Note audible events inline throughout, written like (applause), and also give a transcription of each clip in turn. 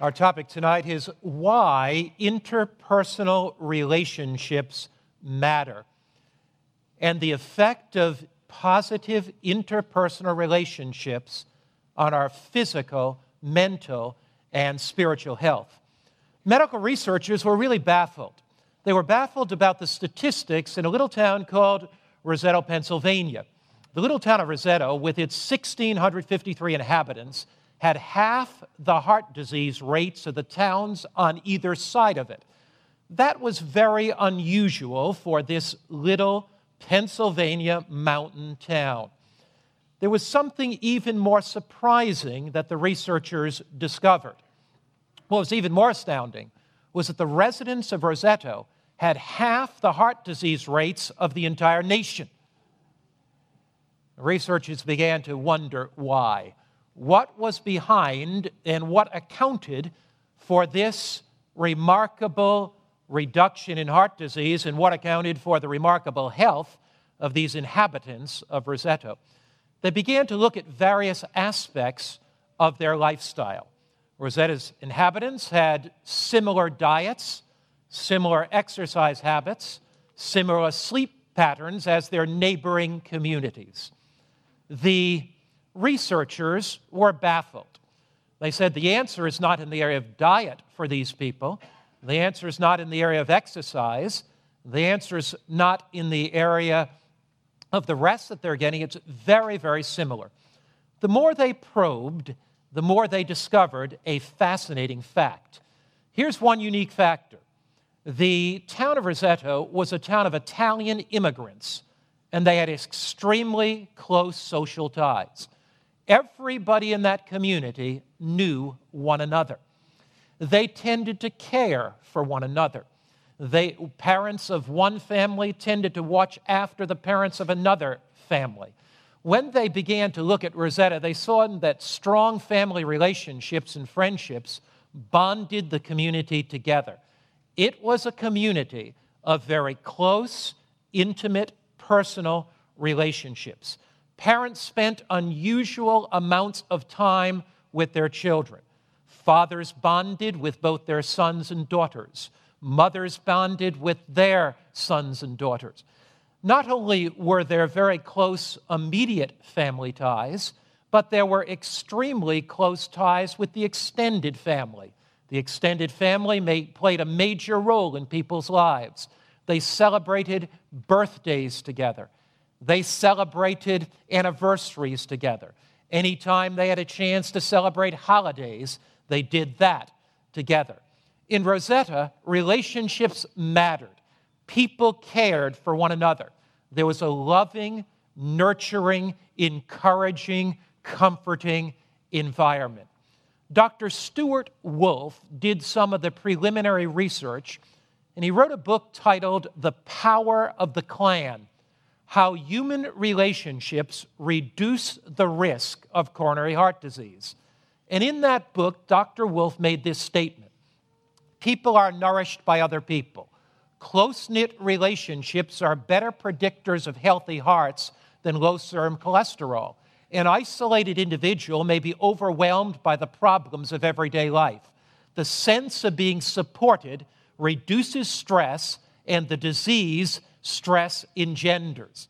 Our topic tonight is why interpersonal relationships matter and the effect of positive interpersonal relationships on our physical, mental, and spiritual health. Medical researchers were really baffled. They were baffled about the statistics in a little town called Roseto, Pennsylvania. The little town of Roseto, with its 1,653 inhabitants, had half the heart disease rates of the towns on either side of it. That was very unusual for this little Pennsylvania mountain town. There was something even more surprising that the researchers discovered. What was even more astounding was that the residents of Roseto had half the heart disease rates of the entire nation. Researchers began to wonder why what was behind and what accounted for this remarkable reduction in heart disease and what accounted for the remarkable health of these inhabitants of Roseto. They began to look at various aspects of their lifestyle. Roseto's inhabitants had similar diets, similar exercise habits, similar sleep patterns as their neighboring communities. The researchers were baffled. They said the answer is not in the area of diet for these people, the answer is not in the area of exercise, the answer is not in the area of the rest that they're getting. It's very, very similar. The more they probed, the more they discovered a fascinating fact. Here's one unique factor the town of Roseto was a town of Italian immigrants, and they had extremely close social ties. Everybody in that community knew one another. They tended to care for one another. They, parents of one family tended to watch after the parents of another family. When they began to look at Roseto, they saw that strong family relationships and friendships bonded the community together. It was a community of very close, intimate, personal relationships. Parents spent unusual amounts of time with their children. Fathers bonded with both their sons and daughters. Mothers bonded with their sons and daughters. Not only were there very close, immediate family ties, but there were extremely close ties with the extended family. The extended family made, played a major role in people's lives. They celebrated birthdays together. They celebrated anniversaries together. Anytime they had a chance to celebrate holidays, they did that together. In Roseto, relationships mattered. People cared for one another. There was a loving, nurturing, encouraging, comforting environment. Dr. Stewart Wolf did some of the preliminary research, and he wrote a book titled The Power of the Clan how human relationships reduce the risk of coronary heart disease. And in that book, Dr. Wolf made this statement People are nourished by other people. Close knit relationships are better predictors of healthy hearts than low serum cholesterol. An isolated individual may be overwhelmed by the problems of everyday life. The sense of being supported reduces stress and the disease stress engenders.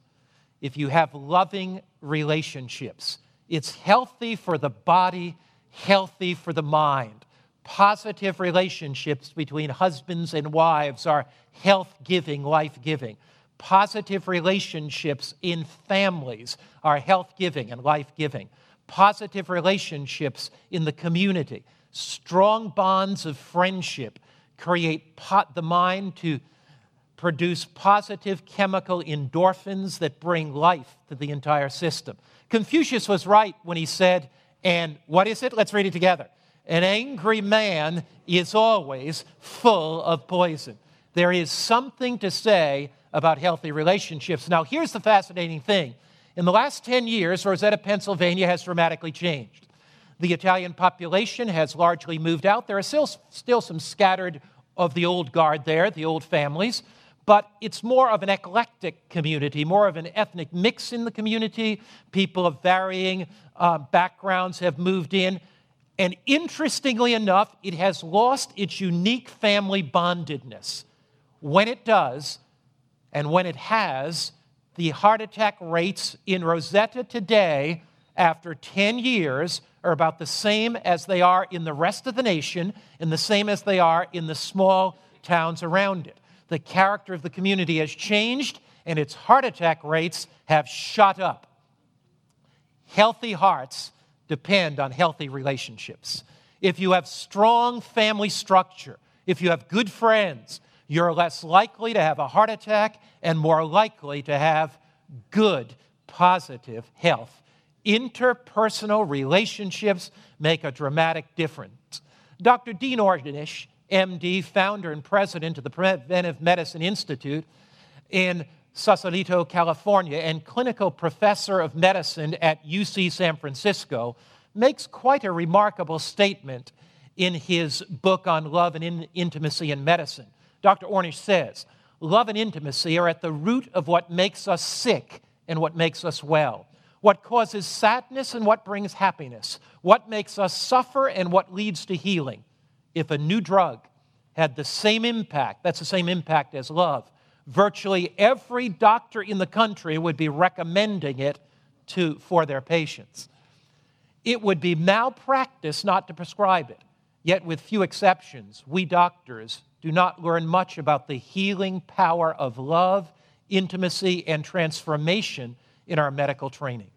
If you have loving relationships, it's healthy for the body, healthy for the mind. Positive relationships between husbands and wives are health giving, life giving. Positive relationships in families are health giving and life giving. Positive relationships in the community, strong bonds of friendship create pot, the mind to produce positive chemical endorphins that bring life to the entire system. Confucius was right when he said, and what is it? Let's read it together. An angry man is always full of poison. There is something to say about healthy relationships. Now, here's the fascinating thing. In the last 10 years, Roseto, Pennsylvania has dramatically changed. The Italian population has largely moved out. There are still, still some scattered of the old guard there, the old families but it's more of an eclectic community, more of an ethnic mix in the community. People of varying uh, backgrounds have moved in. And interestingly enough, it has lost its unique family bondedness. When it does, and when it has, the heart attack rates in Roseto today, after 10 years, are about the same as they are in the rest of the nation and the same as they are in the small towns around it. The character of the community has changed, and its heart attack rates have shot up. Healthy hearts depend on healthy relationships. If you have strong family structure, if you have good friends, you're less likely to have a heart attack and more likely to have good, positive health. Interpersonal relationships make a dramatic difference. Dr. Dean Ornish, MD, founder and president of the Preventive Medicine Institute in Sausalito, California, and clinical professor of medicine at UC San Francisco, makes quite a remarkable statement in his book on love and in intimacy in medicine. Dr. Ornish says, Love and intimacy are at the root of what makes us sick and what makes us well, what causes sadness and what brings happiness, what makes us suffer and what leads to healing. If a new drug had the same impact, that's the same impact as love, virtually every doctor in the country would be recommending it to, for their patients. It would be malpractice not to prescribe it. Yet, with few exceptions, we doctors do not learn much about the healing power of love, intimacy, and transformation in our medical training.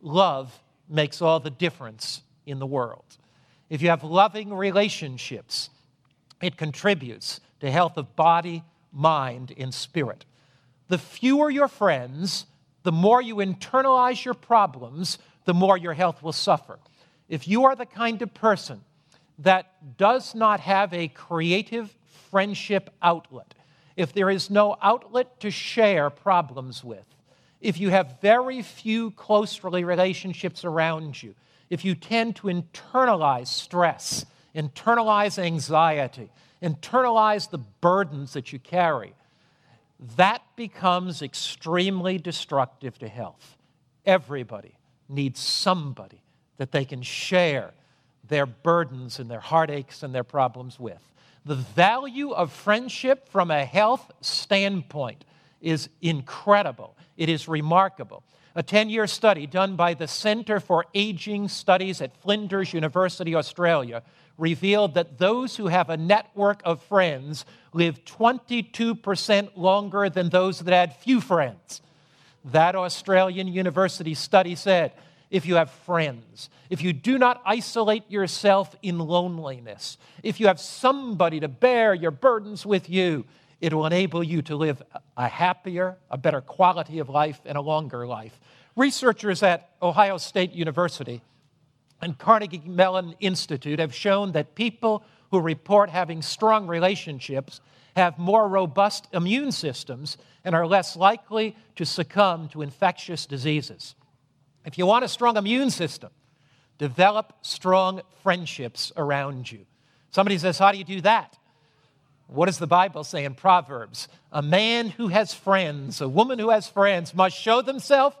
Love makes all the difference in the world. If you have loving relationships, it contributes to health of body, mind, and spirit. The fewer your friends, the more you internalize your problems, the more your health will suffer. If you are the kind of person that does not have a creative friendship outlet, if there is no outlet to share problems with, if you have very few close relationships around you, if you tend to internalize stress, internalize anxiety, internalize the burdens that you carry, that becomes extremely destructive to health. Everybody needs somebody that they can share their burdens and their heartaches and their problems with. The value of friendship from a health standpoint is incredible. It is remarkable. A 10 year study done by the Center for Aging Studies at Flinders University, Australia, revealed that those who have a network of friends live 22% longer than those that had few friends. That Australian university study said if you have friends, if you do not isolate yourself in loneliness, if you have somebody to bear your burdens with you, it will enable you to live a happier, a better quality of life, and a longer life. Researchers at Ohio State University and Carnegie Mellon Institute have shown that people who report having strong relationships have more robust immune systems and are less likely to succumb to infectious diseases. If you want a strong immune system, develop strong friendships around you. Somebody says, How do you do that? What does the Bible say in Proverbs? A man who has friends, a woman who has friends, must show themselves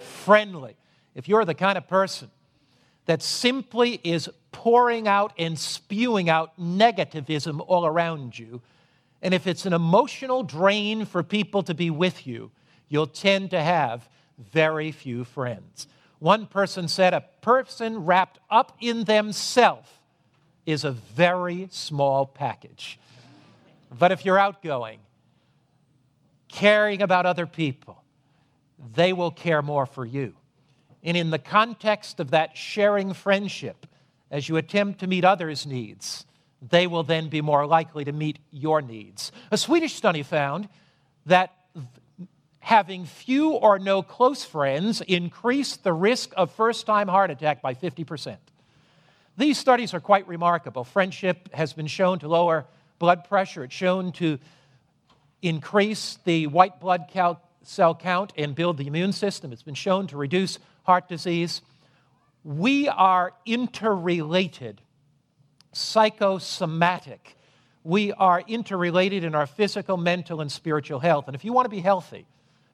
friendly. If you're the kind of person that simply is pouring out and spewing out negativism all around you. And if it's an emotional drain for people to be with you, you'll tend to have very few friends. One person said, A person wrapped up in themselves is a very small package. But if you're outgoing, caring about other people, they will care more for you. And in the context of that sharing friendship, as you attempt to meet others' needs, they will then be more likely to meet your needs. A Swedish study found that having few or no close friends increased the risk of first time heart attack by 50%. These studies are quite remarkable. Friendship has been shown to lower blood pressure, it's shown to increase the white blood cell count and build the immune system, it's been shown to reduce heart disease. We are interrelated, psychosomatic. We are interrelated in our physical, mental, and spiritual health. And if you want to be healthy,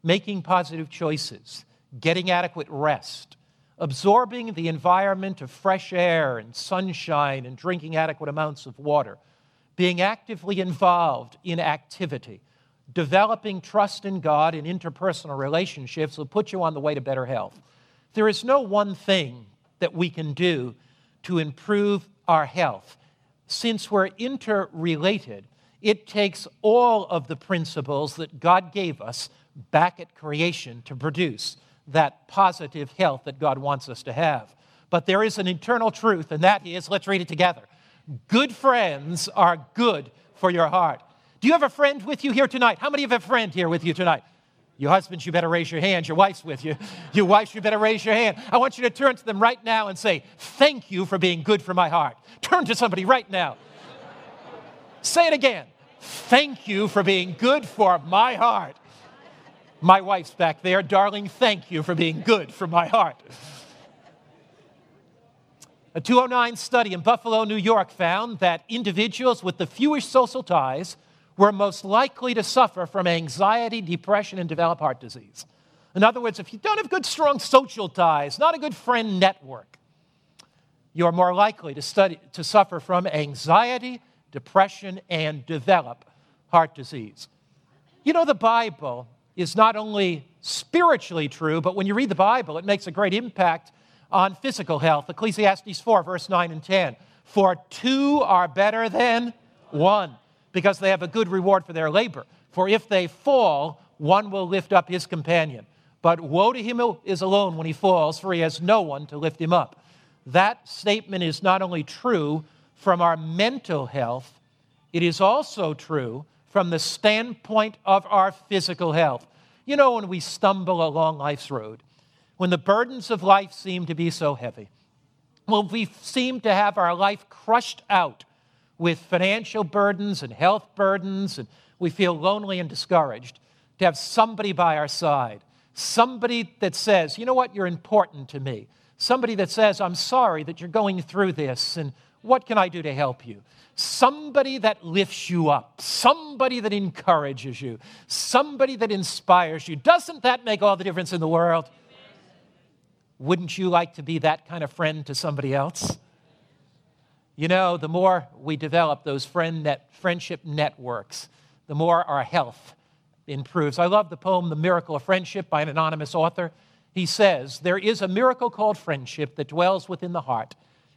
making positive choices, getting adequate rest, absorbing the environment of fresh air and sunshine and drinking adequate amounts of water, being actively involved in activity, developing trust in God in interpersonal relationships will put you on the way to better health. There is no one thing that we can do to improve our health. Since we're interrelated, it takes all of the principles that God gave us back at creation to produce that positive health that God wants us to have. But there is an eternal truth, and that is let's read it together. Good friends are good for your heart. Do you have a friend with you here tonight? How many of have a friend here with you tonight? Your husbands, you better raise your hand. Your wife's with you. Your wives, you better raise your hand. I want you to turn to them right now and say, Thank you for being good for my heart. Turn to somebody right now. say it again. Thank you for being good for my heart. My wife's back there. Darling, thank you for being good for my heart. A 209 study in Buffalo, New York found that individuals with the fewest social ties were most likely to suffer from anxiety, depression, and develop heart disease. In other words, if you don't have good, strong social ties, not a good friend network, you're more likely to, study, to suffer from anxiety, depression, and develop heart disease. You know, the Bible is not only spiritually true, but when you read the Bible, it makes a great impact on physical health. Ecclesiastes 4, verse 9 and 10. For two are better than one because they have a good reward for their labor. For if they fall, one will lift up his companion. But woe to him who is alone when he falls, for he has no one to lift him up. That statement is not only true from our mental health, it is also true from the standpoint of our physical health. You know, when we stumble along life's road, when the burdens of life seem to be so heavy, when we seem to have our life crushed out with financial burdens and health burdens, and we feel lonely and discouraged, to have somebody by our side, somebody that says, you know what, you're important to me, somebody that says, I'm sorry that you're going through this, and what can I do to help you? Somebody that lifts you up, somebody that encourages you, somebody that inspires you. Doesn't that make all the difference in the world? Wouldn't you like to be that kind of friend to somebody else? You know, the more we develop those friend net, friendship networks, the more our health improves. I love the poem, The Miracle of Friendship, by an anonymous author. He says, There is a miracle called friendship that dwells within the heart,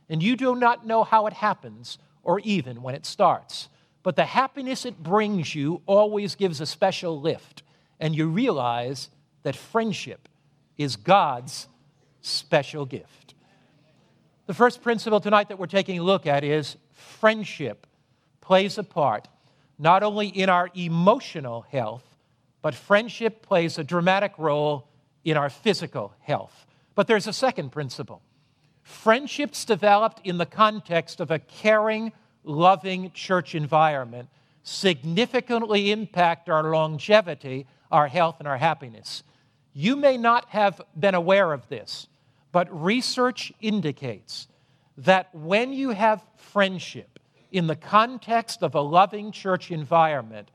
and you do not know how it happens or even when it starts. But the happiness it brings you always gives a special lift, and you realize that friendship is God's special gift. The first principle tonight that we're taking a look at is friendship plays a part not only in our emotional health, but friendship plays a dramatic role in our physical health. But there's a second principle. Friendships developed in the context of a caring, loving church environment significantly impact our longevity, our health, and our happiness. You may not have been aware of this, but research indicates that when you have friendship in the context of a loving church environment,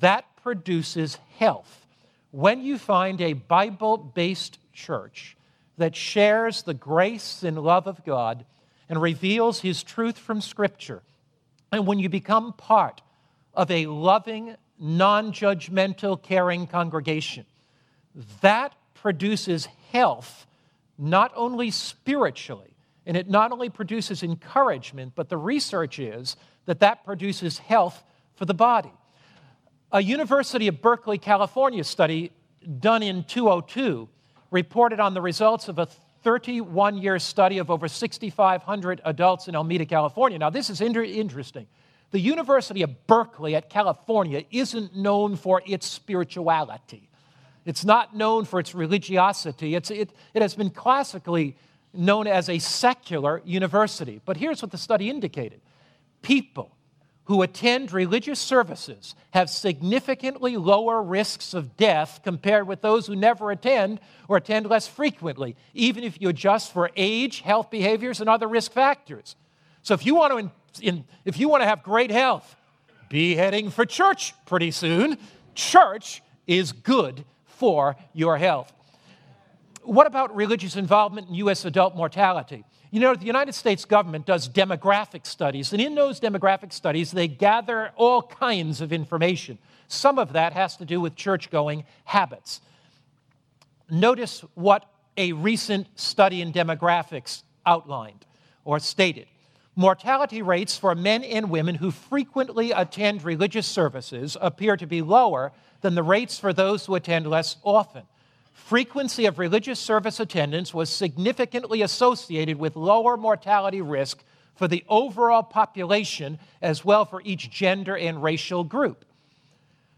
that produces health. When you find a Bible based church that shares the grace and love of God and reveals His truth from Scripture, and when you become part of a loving, non judgmental, caring congregation, that produces health not only spiritually, and it not only produces encouragement, but the research is that that produces health for the body. A University of Berkeley, California study done in 2002 reported on the results of a 31 year study of over 6,500 adults in Alameda, California. Now, this is inter- interesting. The University of Berkeley at California isn't known for its spirituality. It's not known for its religiosity. It's, it, it has been classically known as a secular university. But here's what the study indicated people who attend religious services have significantly lower risks of death compared with those who never attend or attend less frequently, even if you adjust for age, health behaviors, and other risk factors. So if you want to, in, in, if you want to have great health, be heading for church pretty soon. Church is good for your health. what about religious involvement in U.S. adult mortality? You know, the United States government does demographic studies, and in those demographic studies, they gather all kinds of information. Some of that has to do with church going habits. Notice what a recent study in demographics outlined or stated. Mortality rates for men and women who frequently attend religious services appear to be lower than the rates for those who attend less often. Frequency of religious service attendance was significantly associated with lower mortality risk for the overall population as well for each gender and racial group.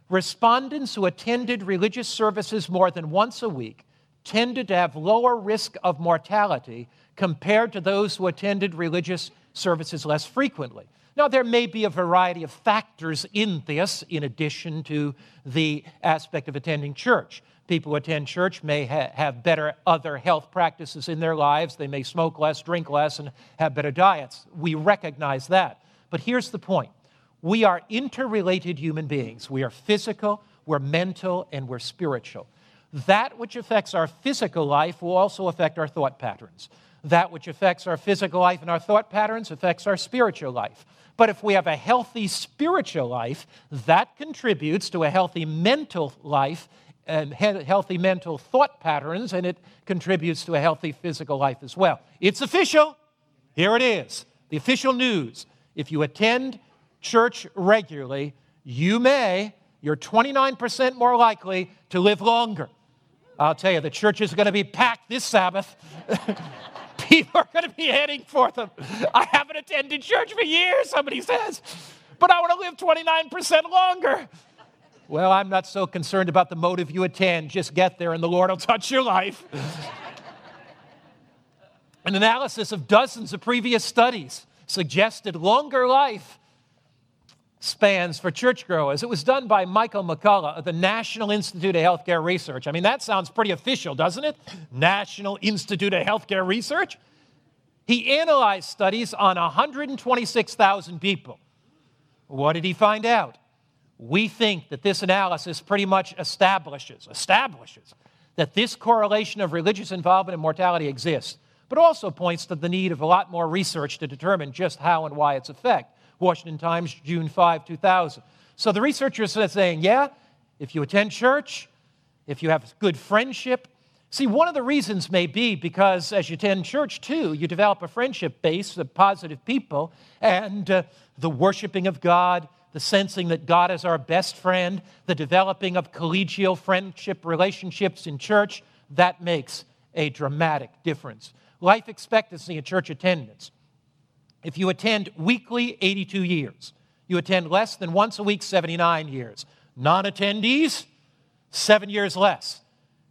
Respondents who attended religious services more than once a week tended to have lower risk of mortality compared to those who attended religious services less frequently. Now, there may be a variety of factors in this, in addition to the aspect of attending church. People who attend church may ha- have better other health practices in their lives. They may smoke less, drink less, and have better diets. We recognize that. But here's the point we are interrelated human beings. We are physical, we're mental, and we're spiritual. That which affects our physical life will also affect our thought patterns that which affects our physical life and our thought patterns affects our spiritual life. But if we have a healthy spiritual life, that contributes to a healthy mental life um, and healthy mental thought patterns, and it contributes to a healthy physical life as well. It's official. Here it is the official news. If you attend church regularly, you may, you're 29% more likely to live longer. I'll tell you, the church is going to be packed this Sabbath. (laughs) people are going to be heading for them. I haven't attended church for years, somebody says, but I want to live 29% longer. Well, I'm not so concerned about the motive you attend. Just get there and the Lord will touch your life. An analysis of dozens of previous studies suggested longer life spans for churchgoers. It was done by Michael McCullough of the National Institute of Healthcare Research. I mean, that sounds pretty official, doesn't it? National Institute of Healthcare Research. He analyzed studies on 126,000 people. What did he find out? We think that this analysis pretty much establishes, establishes that this correlation of religious involvement and mortality exists, but also points to the need of a lot more research to determine just how and why its effect. Washington Times, June 5, 2000. So the researchers are saying, yeah, if you attend church, if you have good friendship, See, one of the reasons may be because as you attend church too, you develop a friendship base of positive people and uh, the worshiping of God, the sensing that God is our best friend, the developing of collegial friendship relationships in church, that makes a dramatic difference. Life expectancy in church attendance. If you attend weekly, 82 years. You attend less than once a week, 79 years. Non attendees, seven years less.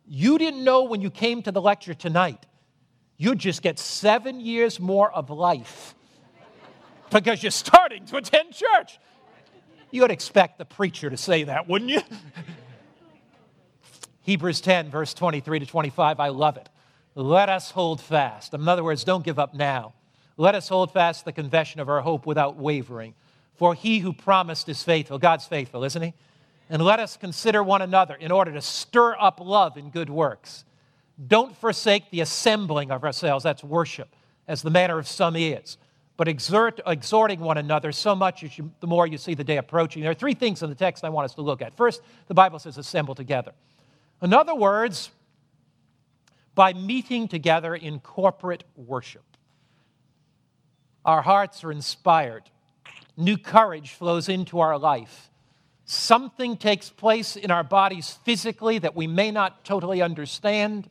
You didn't know when you came to the lecture tonight, you'd just get seven years more of life because you're starting to attend church. You'd expect the preacher to say that, wouldn't you? (laughs) Hebrews 10, verse 23 to 25, I love it. Let us hold fast. In other words, don't give up now. Let us hold fast the confession of our hope without wavering. For he who promised is faithful. God's faithful, isn't he? And let us consider one another in order to stir up love in good works. Don't forsake the assembling of ourselves, that's worship, as the manner of some is, but exert, exhorting one another so much you, the more you see the day approaching. There are three things in the text I want us to look at. First, the Bible says assemble together. In other words, by meeting together in corporate worship. Our hearts are inspired. New courage flows into our life. Something takes place in our bodies physically that we may not totally understand.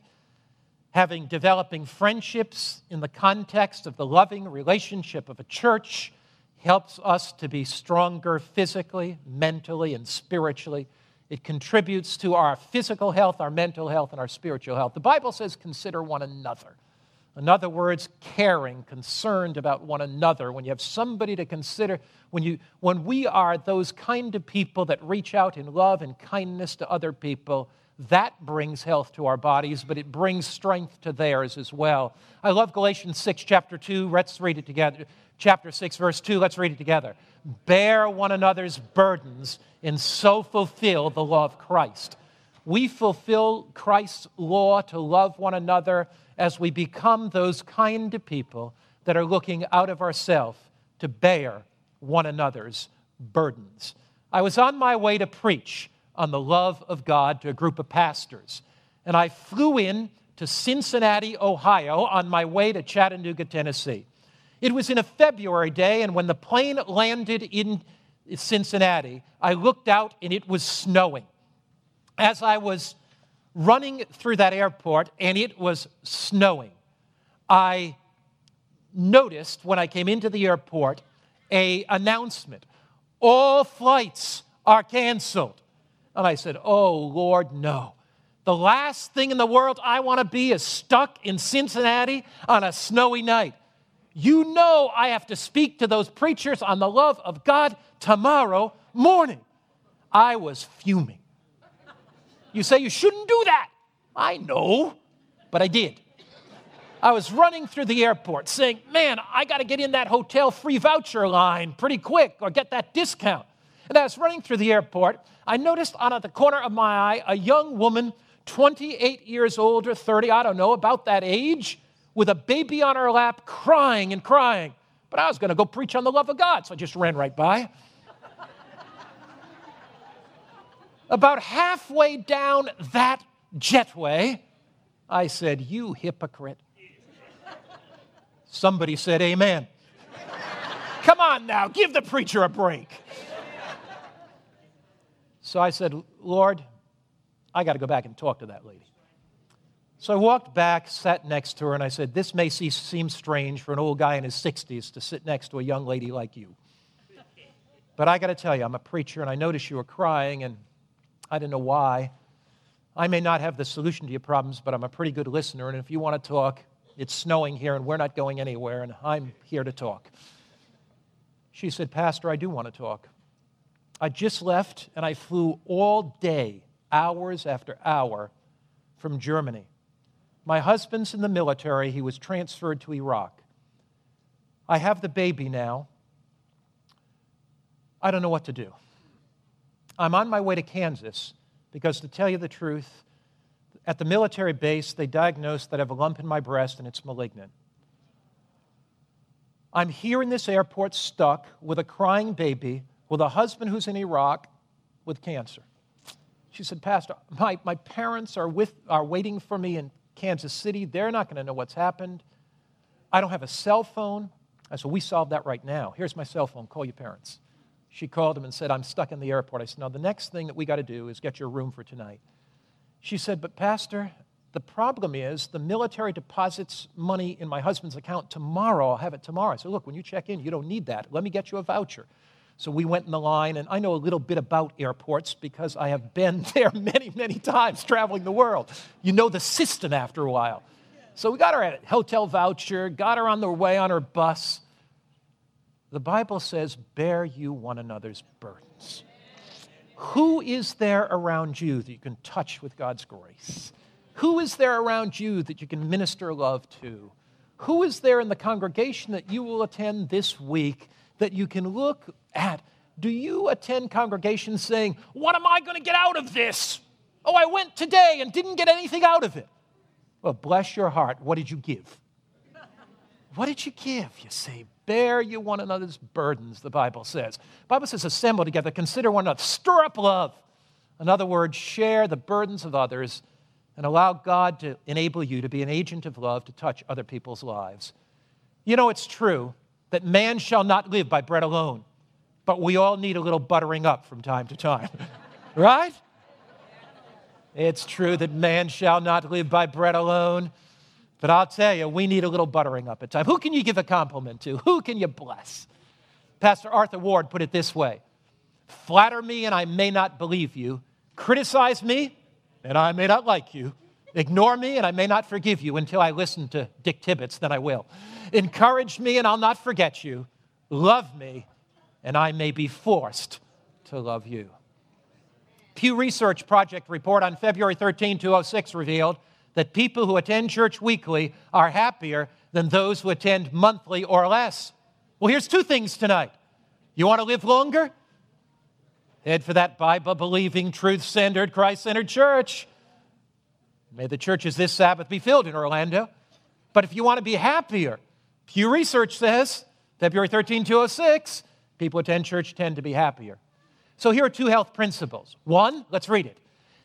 Having developing friendships in the context of the loving relationship of a church helps us to be stronger physically, mentally, and spiritually. It contributes to our physical health, our mental health, and our spiritual health. The Bible says, consider one another. In other words, caring, concerned about one another. When you have somebody to consider, when, you, when we are those kind of people that reach out in love and kindness to other people, that brings health to our bodies, but it brings strength to theirs as well. I love Galatians 6, chapter 2. Let's read it together. Chapter 6, verse 2. Let's read it together. Bear one another's burdens and so fulfill the law of Christ. we fulfill Christ's law to love one another as we become those kind of people that are looking out of ourselves to bear one another's burdens. I was on my way to preach on the love of God to a group of pastors, and I flew in to Cincinnati, Ohio, on my way to Chattanooga, Tennessee. It was in a February day, and when the plane landed in Cincinnati, I looked out and it was snowing. As I was running through that airport and it was snowing, I noticed when I came into the airport a announcement. All flights are canceled. And i said oh lord no. The last thing in the world i want to be is stuck in cincinnati on a snowy night. You know i have to speak to those preachers on the love of god tomorrow morning. I was fuming you say you shouldn't do that i know but i did I was running through the airport saying, Man, I got to get in that hotel free voucher line pretty quick or get that discount. And I was running through the airport. I noticed on the corner of my eye a young woman, 28 years old or 30, I don't know, about that age, with a baby on her lap, crying and crying. But I was going to go preach on the love of God, so I just ran right by. About halfway down that jetway, I said, You hypocrite. Somebody said, Amen. Come on now, give the preacher a break. So I said, Lord, I got to go back and talk to that lady. So I walked back, sat next to her, and I said, This may seem strange for an old guy in his 60s to sit next to a young lady like you. But I got to tell you, I'm a preacher, and I noticed you were crying, and I don't know why. I may not have the solution to your problems, but I'm a pretty good listener, and if you want to talk, it's snowing here and we're not going anywhere, and I'm here to talk. She said, Pastor, I do want to talk. I just left and I flew all day, hours after hour, from Germany. My husband's in the military, he was transferred to Iraq. I have the baby now. I don't know what to do. I'm on my way to Kansas because, to tell you the truth, at the military base, they diagnosed that I have a lump in my breast and it's malignant. I'm here in this airport stuck with a crying baby, with a husband who's in Iraq with cancer. She said, Pastor, my, my parents are, with, are waiting for me in Kansas City. They're not going to know what's happened. I don't have a cell phone. I said, We solved that right now. Here's my cell phone. Call your parents. She called him and said, I'm stuck in the airport. I said, No, the next thing that we got to do is get your room for tonight. She said, But, Pastor, the problem is the military deposits money in my husband's account tomorrow. I'll have it tomorrow. I said, Look, when you check in, you don't need that. Let me get you a voucher. So we went in the line, and I know a little bit about airports because I have been (laughs) there many, many times traveling the world. You know the system after a while. So we got her a hotel voucher, got her on the way on her bus. The Bible says, Bear you one another's burdens. Who is there around you that you can touch with God's grace? Who is there around you that you can minister love to? Who is there in the congregation that you will attend this week that you can look at? Do you attend congregations saying, What am I going to get out of this? Oh, I went today and didn't get anything out of it. Well, bless your heart. What did you give? What did you give? You say, bear you one another's burdens, the Bible says. The Bible says, assemble together, consider one another, stir up love. In other words, share the burdens of others and allow God to enable you to be an agent of love to touch other people's lives. You know, it's true that man shall not live by bread alone, but we all need a little buttering up from time to time, (laughs) right? It's true that man shall not live by bread alone, but I'll tell you, we need a little buttering up at times. Who can you give a compliment to? Who can you bless? Pastor Arthur Ward put it this way Flatter me and I may not believe you. Criticize me and I may not like you. Ignore me and I may not forgive you until I listen to Dick Tibbits, then I will. Encourage me and I'll not forget you. Love me and I may be forced to love you. Pew Research Project report on February 13, 2006 revealed that people who attend church weekly are happier than those who attend monthly or less. Well, here's two things tonight. You want to live longer? Head for that Bible believing, truth centered, Christ centered church. May the churches this Sabbath be filled in Orlando. But if you want to be happier, Pew Research says, February 13, 206, people who attend church tend to be happier. So here are two health principles. One, let's read it.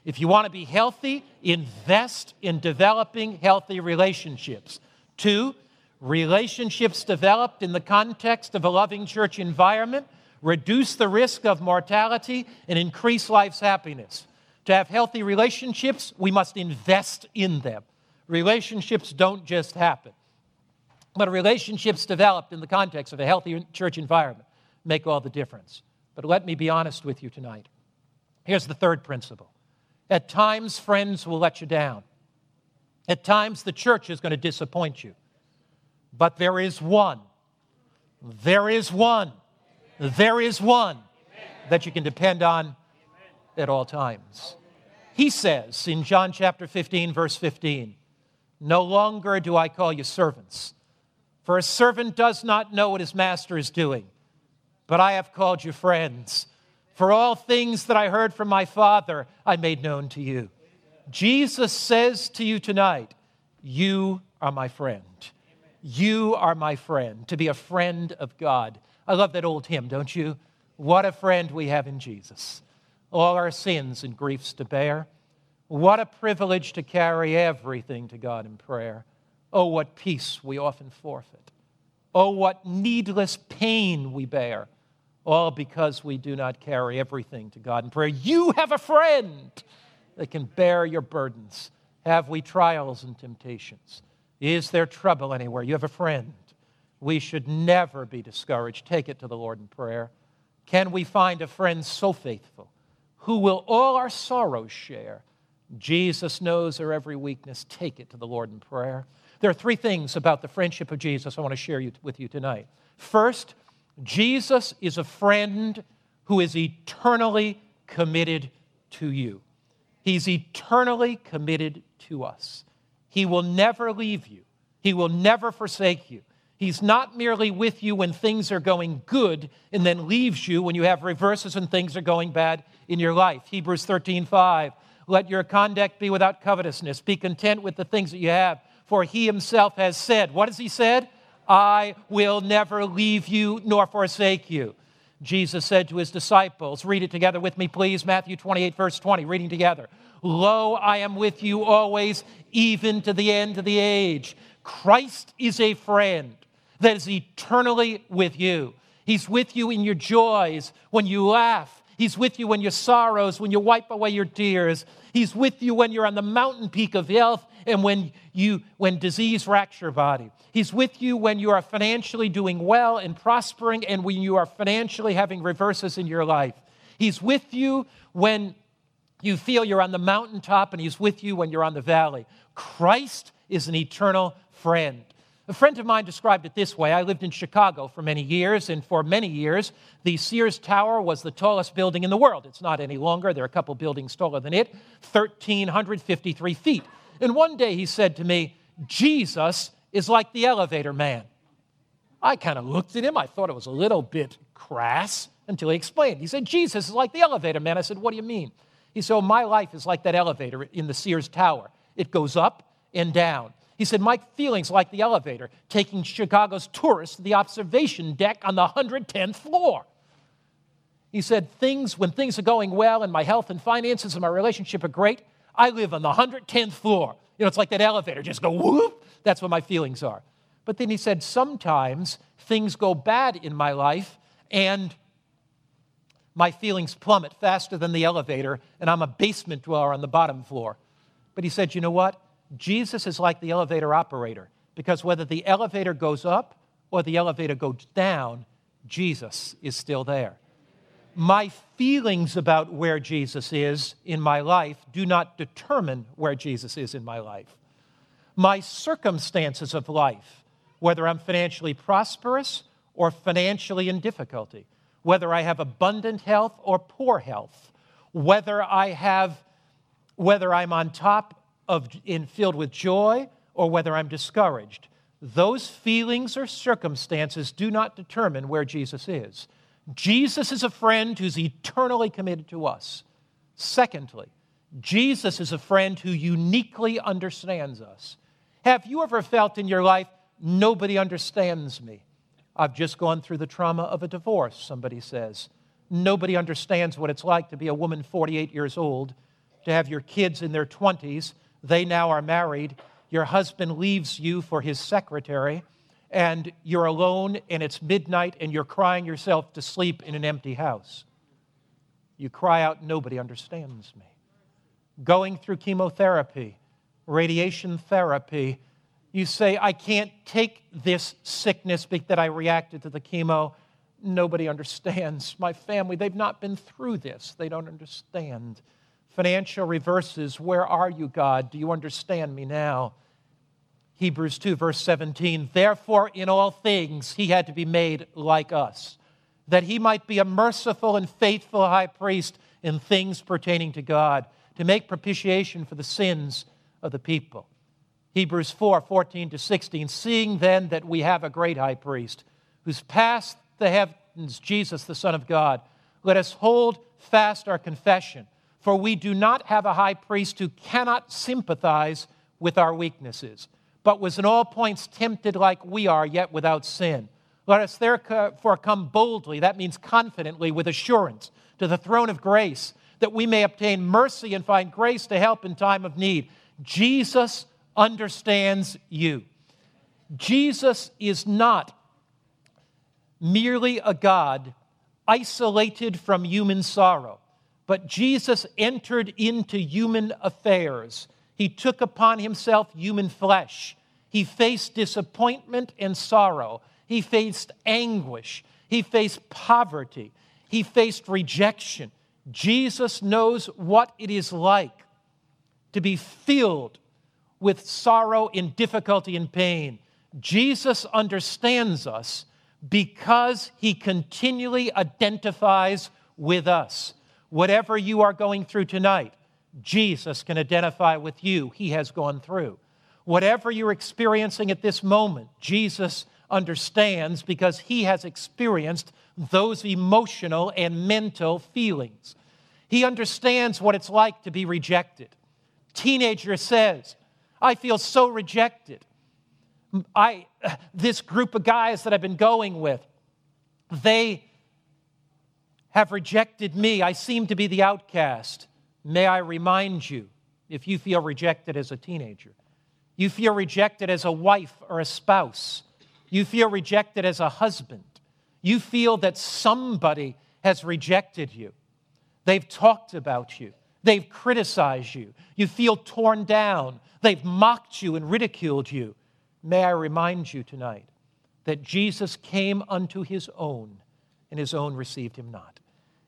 If you want to be healthy, invest in developing healthy relationships. Two, relationships developed in the context of a loving church environment reduce the risk of mortality and increase life's happiness. To have healthy relationships, we must invest in them. Relationships don't just happen. But relationships developed in the context of a healthy church environment make all the difference. But let me be honest with you tonight. Here's the third principle at times, friends will let you down. At times, the church is going to disappoint you. But there is one, there is one, there is one that you can depend on at all times. He says in John chapter 15, verse 15, No longer do I call you servants, for a servant does not know what his master is doing, but I have called you friends. For all things that I heard from my Father, I made known to you. Jesus says to you tonight, You are my friend. You are my friend, to be a friend of God. I love that old hymn, don't you? What a friend we have in Jesus. All our sins and griefs to bear. What a privilege to carry everything to God in prayer. Oh, what peace we often forfeit. Oh, what needless pain we bear all because we do not carry everything to God in prayer. You have a friend that can bear your burdens. Have we trials and temptations? Is there trouble anywhere? You have a friend. We should never be discouraged. Take it to the Lord in prayer. Can we find a friend so faithful who will all our sorrows share? Jesus knows our every weakness. Take it to the Lord in prayer. There are three things about the friendship of Jesus I want to share with you tonight. First, Jesus is a friend who is eternally committed to you. He's eternally committed to us. He will never leave you, He will never forsake you. He's not merely with you when things are going good and then leaves you when you have reverses and things are going bad in your life. Hebrews 13, 5. Let your conduct be without covetousness. Be content with the things that you have, for he himself has said. What has he said? I will never leave you nor forsake you. Jesus said to his disciples, read it together with me, please. Matthew 28, verse 20, reading together. Lo, I am with you always, even to the end of the age. Christ is a friend that is eternally with you. He's with you in your joys, when you laugh. He's with you when your sorrows, when you wipe away your tears. He's with you when you're on the mountain peak of health and when you when disease racks your body. He's with you when you are financially doing well and prospering and when you are financially having reverses in your life. He's with you when you feel you're on the mountaintop and he's with you when you're on the valley. Christ is an eternal friend. A friend of mine described it this way I lived in Chicago for many years, and for many years, the Sears Tower was the tallest building in the world. It's not any longer, there are a couple buildings taller than it, 1,353 feet. And one day he said to me, Jesus is like the elevator man. I kind of looked at him. I thought it was a little bit crass until he explained. He said, Jesus is like the elevator man. I said, What do you mean? He said, oh, My life is like that elevator in the Sears Tower. It goes up and down. He said, My feelings like the elevator, taking Chicago's tourists to the observation deck on the 110th floor. He said, things, when things are going well and my health and finances and my relationship are great, I live on the 110th floor. You know, it's like that elevator, just go whoop. That's what my feelings are. But then he said, sometimes things go bad in my life and my feelings plummet faster than the elevator, and I'm a basement dweller on the bottom floor. But he said, you know what? Jesus is like the elevator operator because whether the elevator goes up or the elevator goes down, Jesus is still there. My feelings about where Jesus is in my life do not determine where Jesus is in my life. My circumstances of life, whether I'm financially prosperous or financially in difficulty, whether I have abundant health or poor health, whether I have whether I'm on top of, in, filled with joy or whether I'm discouraged. Those feelings or circumstances do not determine where Jesus is. Jesus is a friend who's eternally committed to us. Secondly, Jesus is a friend who uniquely understands us. Have you ever felt in your life, nobody understands me? I've just gone through the trauma of a divorce, somebody says. Nobody understands what it's like to be a woman 48 years old, to have your kids in their 20s. They now are married. Your husband leaves you for his secretary and you're alone and it's midnight and you're crying yourself to sleep in an empty house. You cry out, Nobody understands me. Going through chemotherapy, radiation therapy, you say, I can't take this sickness that I reacted to the chemo. Nobody understands. (laughs) My family, they've not been through this. They don't understand. Financial reverses, where are you, God? Do you understand me now? Hebrews 2, verse 17. Therefore, in all things, he had to be made like us, that he might be a merciful and faithful high priest in things pertaining to God, to make propitiation for the sins of the people. Hebrews 4, 14 to 16. Seeing then that we have a great high priest who's passed the heavens, Jesus, the Son of God, let us hold fast our confession, for we do not have a high priest who cannot sympathize with our weaknesses but was in all points tempted like we are, yet without sin. Let us therefore come boldly, that means confidently, with assurance, to the throne of grace, that we may obtain mercy and find grace to help in time of need. Jesus understands you. Jesus is not merely a God isolated from human sorrow, but Jesus entered into human affairs. He took upon himself human flesh. He faced disappointment and sorrow. He faced anguish. He faced poverty. He faced rejection. Jesus knows what it is like to be filled with sorrow and difficulty and pain. Jesus understands us because he continually identifies with us. Whatever you are going through tonight, Jesus can identify with you. He has gone through. Whatever you're experiencing at this moment, Jesus understands because he has experienced those emotional and mental feelings. He understands what it's like to be rejected. Teenager says, I feel so rejected. I, this group of guys that I've been going with, they have rejected me. I seem to be the outcast. May I remind you, if you feel rejected as a teenager, you feel rejected as a wife or a spouse. You feel rejected as a husband. You feel that somebody has rejected you. They've talked about you. They've criticized you. You feel torn down. They've mocked you and ridiculed you. May I remind you tonight that Jesus came unto his own, and his own received him not.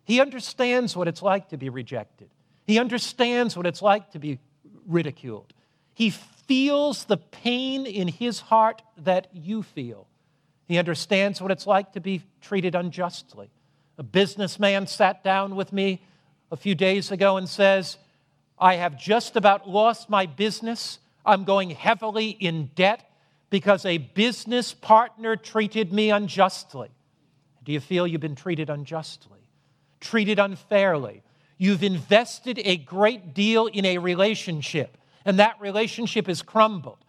He understands what it's like to be rejected, he understands what it's like to be ridiculed. He feels the pain in his heart that you feel. He understands what it's like to be treated unjustly. A businessman sat down with me a few days ago and says, I have just about lost my business. I'm going heavily in debt because a business partner treated me unjustly. Do you feel you've been treated unjustly? Treated unfairly? You've invested a great deal in a relationship and that relationship is crumbled.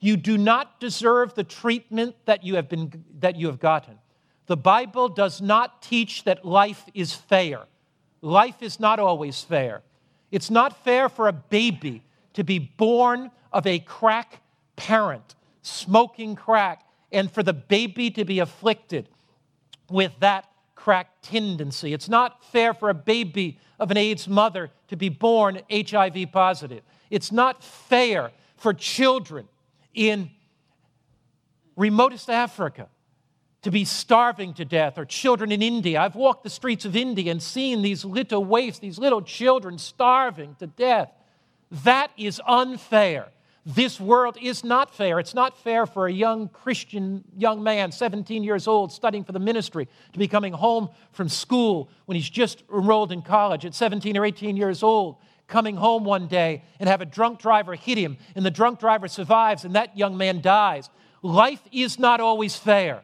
You do not deserve the treatment that you have, been, that you have gotten. The Bible does not teach that life is fair. Life is not always fair. It's not fair for a baby to be born of a crack parent, smoking crack, and for the baby to be afflicted with that crack tendency. It's not fair for a baby of an AIDS mother to be born HIV positive. It's not fair for children in remotest Africa to be starving to death, or children in India. I've walked the streets of India and seen these little waifs, these little children starving to death. That is unfair. This world is not fair. It's not fair for a young Christian young man, 17 years old, studying for the ministry, to be coming home from school when he's just enrolled in college at 17 or 18 years old coming home one day and have a drunk driver hit him, and the drunk driver survives, and that young man dies. Life is not always fair,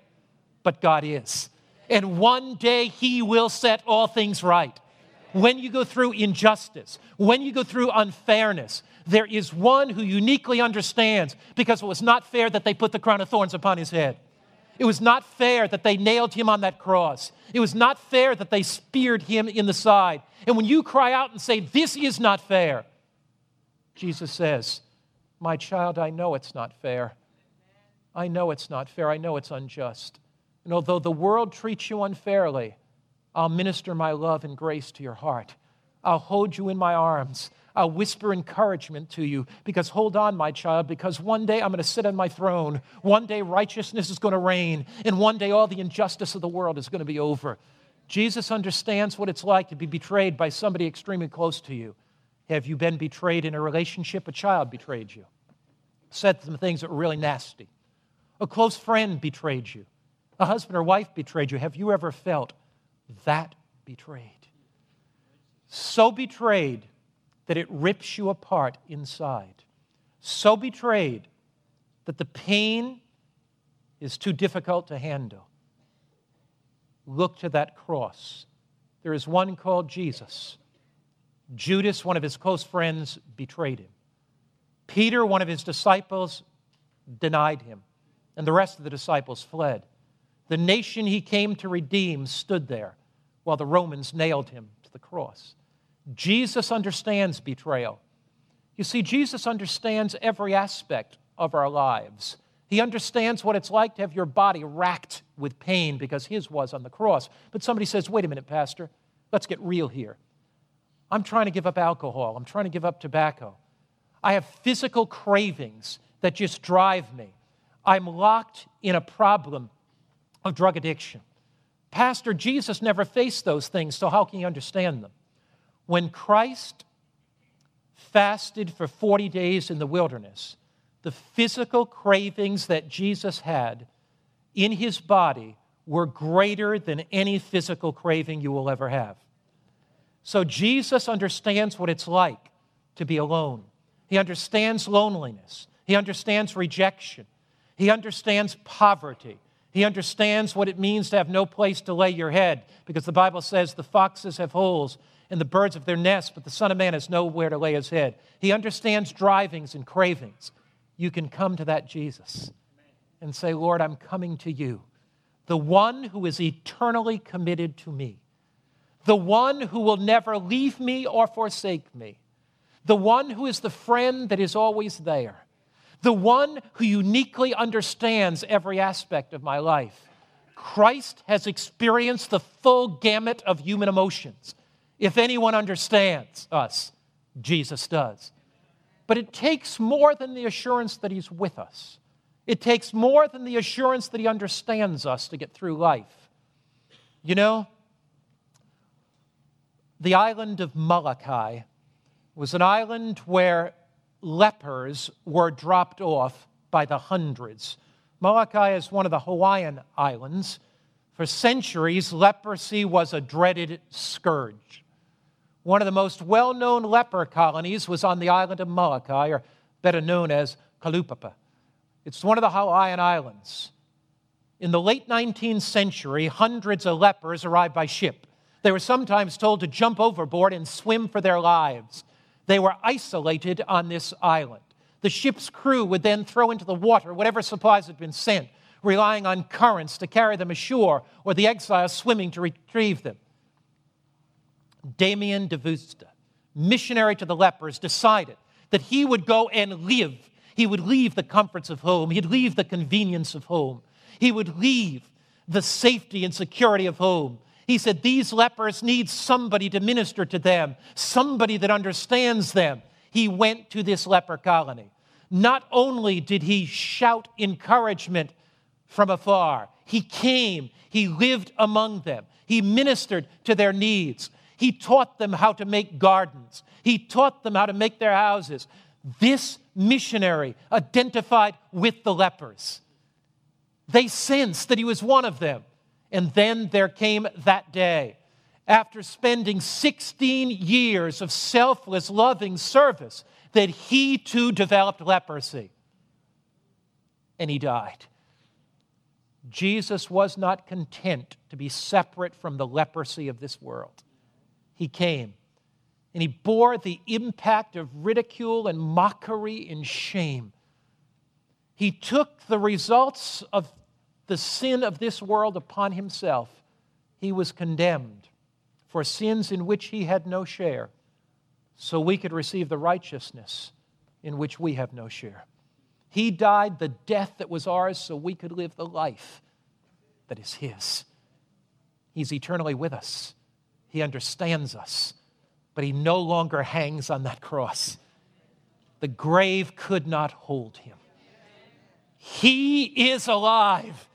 but God is. And one day he will set all things right. When you go through injustice, when you go through unfairness, there is one who uniquely understands because it was not fair that they put the crown of thorns upon his head. It was not fair that they nailed him on that cross. It was not fair that they speared him in the side. And when you cry out and say, This is not fair, Jesus says, My child, I know it's not fair. I know it's not fair. I know it's unjust. And although the world treats you unfairly, I'll minister my love and grace to your heart. I'll hold you in my arms. I'll whisper encouragement to you because hold on, my child, because one day I'm going to sit on my throne. One day righteousness is going to reign, and one day all the injustice of the world is going to be over. Jesus understands what it's like to be betrayed by somebody extremely close to you. Have you been betrayed in a relationship? A child betrayed you, said some things that were really nasty. A close friend betrayed you. A husband or wife betrayed you. Have you ever felt that betrayed? So betrayed that it rips you apart inside. So betrayed that the pain is too difficult to handle. Look to that cross. There is one called Jesus. Judas, one of his close friends, betrayed him. Peter, one of his disciples, denied him, and the rest of the disciples fled. The nation he came to redeem stood there while the Romans nailed him to the cross. Jesus understands betrayal. You see, Jesus understands every aspect of our lives. He understands what it's like to have your body racked with pain because his was on the cross. But somebody says, wait a minute, Pastor, let's get real here. I'm trying to give up alcohol, I'm trying to give up tobacco. I have physical cravings that just drive me. I'm locked in a problem of drug addiction. Pastor, Jesus never faced those things, so how can you understand them? When Christ fasted for 40 days in the wilderness, the physical cravings that Jesus had in his body were greater than any physical craving you will ever have. So Jesus understands what it's like to be alone. He understands loneliness. He understands rejection. He understands poverty. He understands what it means to have no place to lay your head because the Bible says the foxes have holes and the birds of their nests, but the Son of Man has nowhere to lay his head. He understands drivings and cravings. You can come to that Jesus and say, Lord, I'm coming to you, the one who is eternally committed to me, the one who will never leave me or forsake me, the one who is the friend that is always there, the one who uniquely understands every aspect of my life. Christ has experienced the full gamut of human emotions. If anyone understands us, Jesus does. But it takes more than the assurance that He's with us. It takes more than the assurance that He understands us to get through life. You know, the island of Molokai was an island where lepers were dropped off by the hundreds. Molokai is one of the Hawaiian islands. For centuries, leprosy was a dreaded scourge. One of the most well known leper colonies was on the island of Molokai, or better known as Kalaupapa. It's one of the Hawaiian Islands. In the late 19th century, hundreds of lepers arrived by ship. They were sometimes told to jump overboard and swim for their lives. They were isolated on this island. The ship's crew would then throw into the water whatever supplies had been sent, relying on currents to carry them ashore or the exiles swimming to retrieve them. Damien de Veuster, missionary to the lepers, decided that he would go and live. He would leave the comforts of home, he'd leave the convenience of home, he would leave the safety and security of home. He said, These lepers need somebody to minister to them, somebody that understands them. He went to this leper colony. Not only did he shout encouragement from afar, he came, he lived among them, he ministered to their needs. He taught them how to make gardens. He taught them how to make their houses. This missionary identified with the lepers. They sensed that he was one of them. And then there came that day. After spending 16 years of selfless, loving service, that he too developed leprosy. And he died. Jesus was not content to be separate from the leprosy of this world. He came and he bore the impact of ridicule and mockery and shame. He took the results of the sin of this world upon himself. He was condemned for sins in which he had no share, so we could receive the righteousness in which we have no share. He died the death that was ours so we could live the life that is his. He's eternally with us. He understands us but he no longer hangs on that cross. The grave could not hold him. He is alive.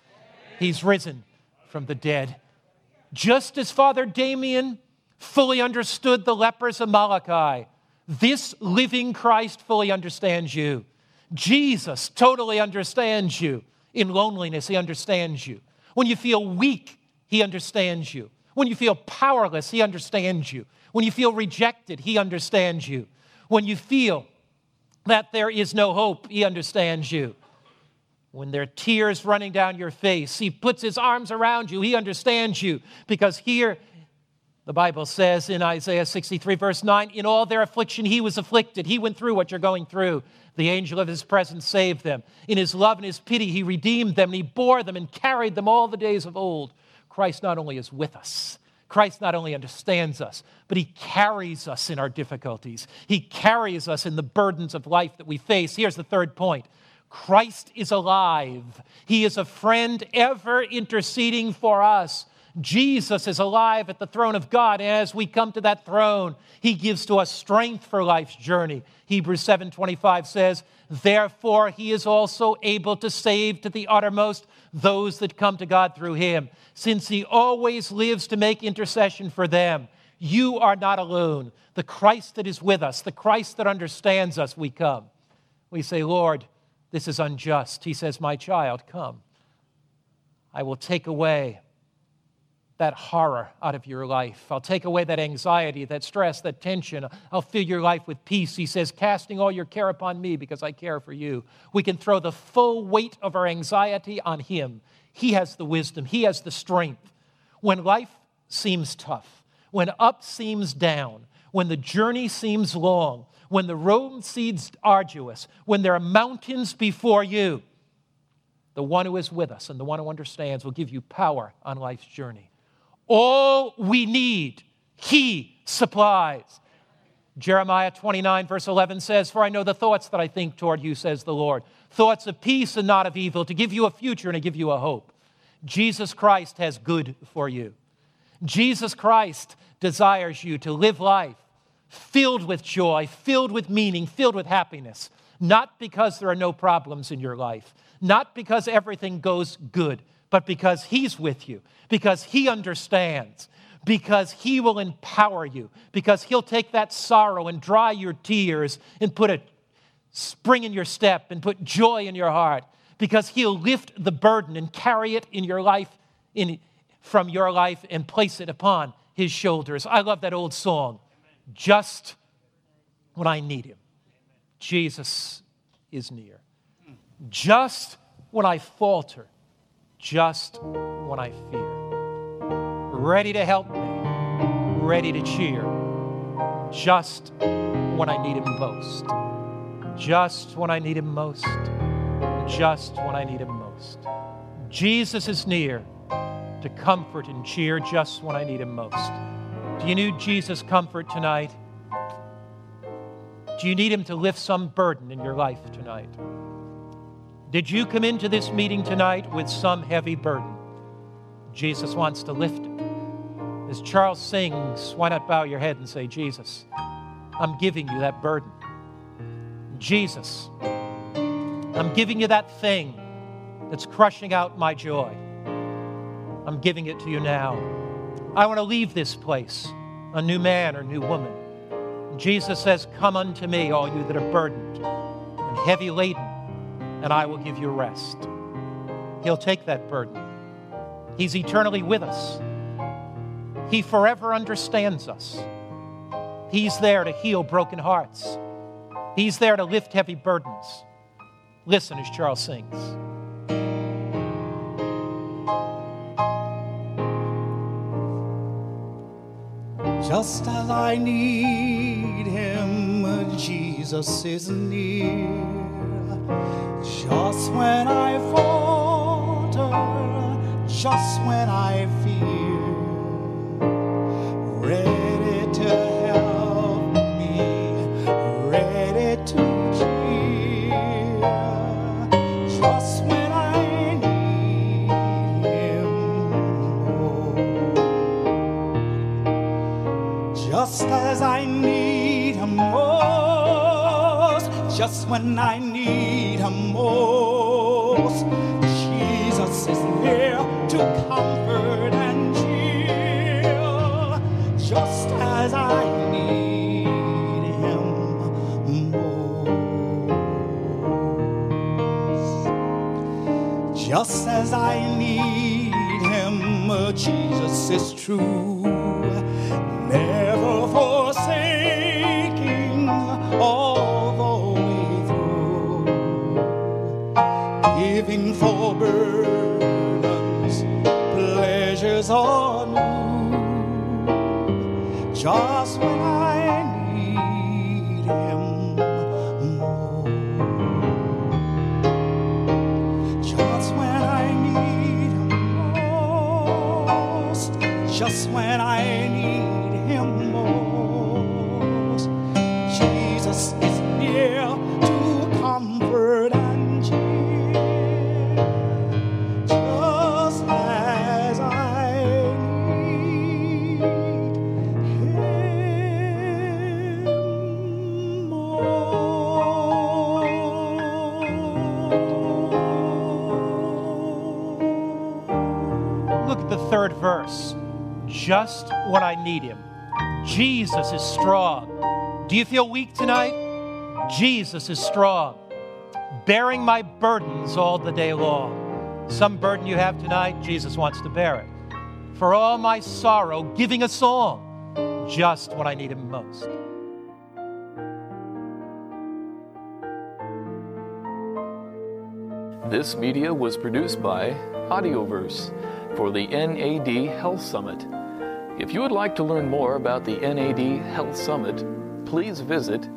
He's risen from the dead. Just as Father Damien fully understood the lepers of Molokai, this living Christ fully understands you. Jesus totally understands you. In loneliness, he understands you. When you feel weak, he understands you. When you feel powerless, he understands you. When you feel rejected, He understands you. When you feel that there is no hope, He understands you. When there are tears running down your face, He puts His arms around you. He understands you. Because here, the Bible says in Isaiah 63, verse 9, in all their affliction, He was afflicted. He went through what you're going through. The angel of His presence saved them. In His love and His pity, He redeemed them, and He bore them and carried them all the days of old. Christ not only is with us, Christ not only understands us, but he carries us in our difficulties. He carries us in the burdens of life that we face. Here's the third point Christ is alive. He is a friend ever interceding for us. Jesus is alive at the throne of God. And as we come to that throne, he gives to us strength for life's journey. Hebrews 7:25 says, "Therefore he is also able to save to the uttermost those that come to God through him, since he always lives to make intercession for them." You are not alone. The Christ that is with us, the Christ that understands us, we come. We say, Lord, this is unjust. He says, My child, come. I will take away that horror out of your life. I'll take away that anxiety, that stress, that tension. I'll fill your life with peace. He says, casting all your care upon me because I care for you. We can throw the full weight of our anxiety on Him. He has the wisdom, He has the strength. When life seems tough, when up seems down, when the journey seems long, when the road seems arduous, when there are mountains before you, the one who is with us and the one who understands will give you power on life's journey. All we need, He supplies. Jeremiah 29, verse 11 says, For I know the thoughts that I think toward you, says the Lord. Thoughts of peace and not of evil, to give you a future and to give you a hope. Jesus Christ has good for you. Jesus Christ desires you to live life filled with joy, filled with meaning, filled with happiness. Not because there are no problems in your life, not because everything goes good, but because He's with you, because He understands, because He will empower you, because He'll take that sorrow and dry your tears and put a spring in your step and put joy in your heart, because He'll lift the burden and carry it in your life, in, from your life and place it upon His shoulders. I love that old song, Just When I Need Him. Jesus is near. Just when I falter, just when I fear. Ready to help me, ready to cheer, just when I need Him most. Just when I need Him most. Just when I need Him most. Jesus is near to comfort and cheer just when I need Him most. Do you need Jesus' comfort tonight? Do you need Him to lift some burden in your life tonight? Did you come into this meeting tonight with some heavy burden? Jesus wants to lift it. As Charles sings, why not bow your head and say, Jesus, I'm giving you that burden. Jesus, I'm giving you that thing that's crushing out my joy. I'm giving it to you now. I want to leave this place a new man or new woman. Jesus says, Come unto me, all you that are burdened and heavy laden and I will give you rest. He'll take that burden. He's eternally with us. He forever understands us. He's there to heal broken hearts. He's there to lift heavy burdens. Listen as Charles sings. Just as I need him, Jesus is near. Just when I falter, just when I fear, ready to help me, ready to cheer. Just when I need him most. Just as I need him most, just when I need him most, Jesus is near to comfort and cheer. Just as I need him most. Just as I need him, Jesus is true just when I need Him most. Just when I need him. Jesus is strong. Do you feel weak tonight? Jesus is strong. Bearing my burdens all the day long. Some burden you have tonight, Jesus wants to bear it. For all my sorrow, giving a song just when I need him most. This media was produced by Audioverse for the NAD Health Summit. If you would like to learn more about the NAD Health Summit, please visit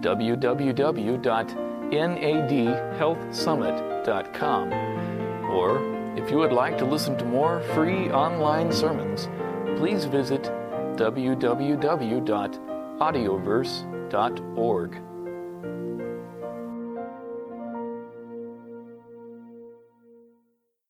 www.nadhealthsummit.com. Or if you would like to listen to more free online sermons, please visit www.audioverse.org.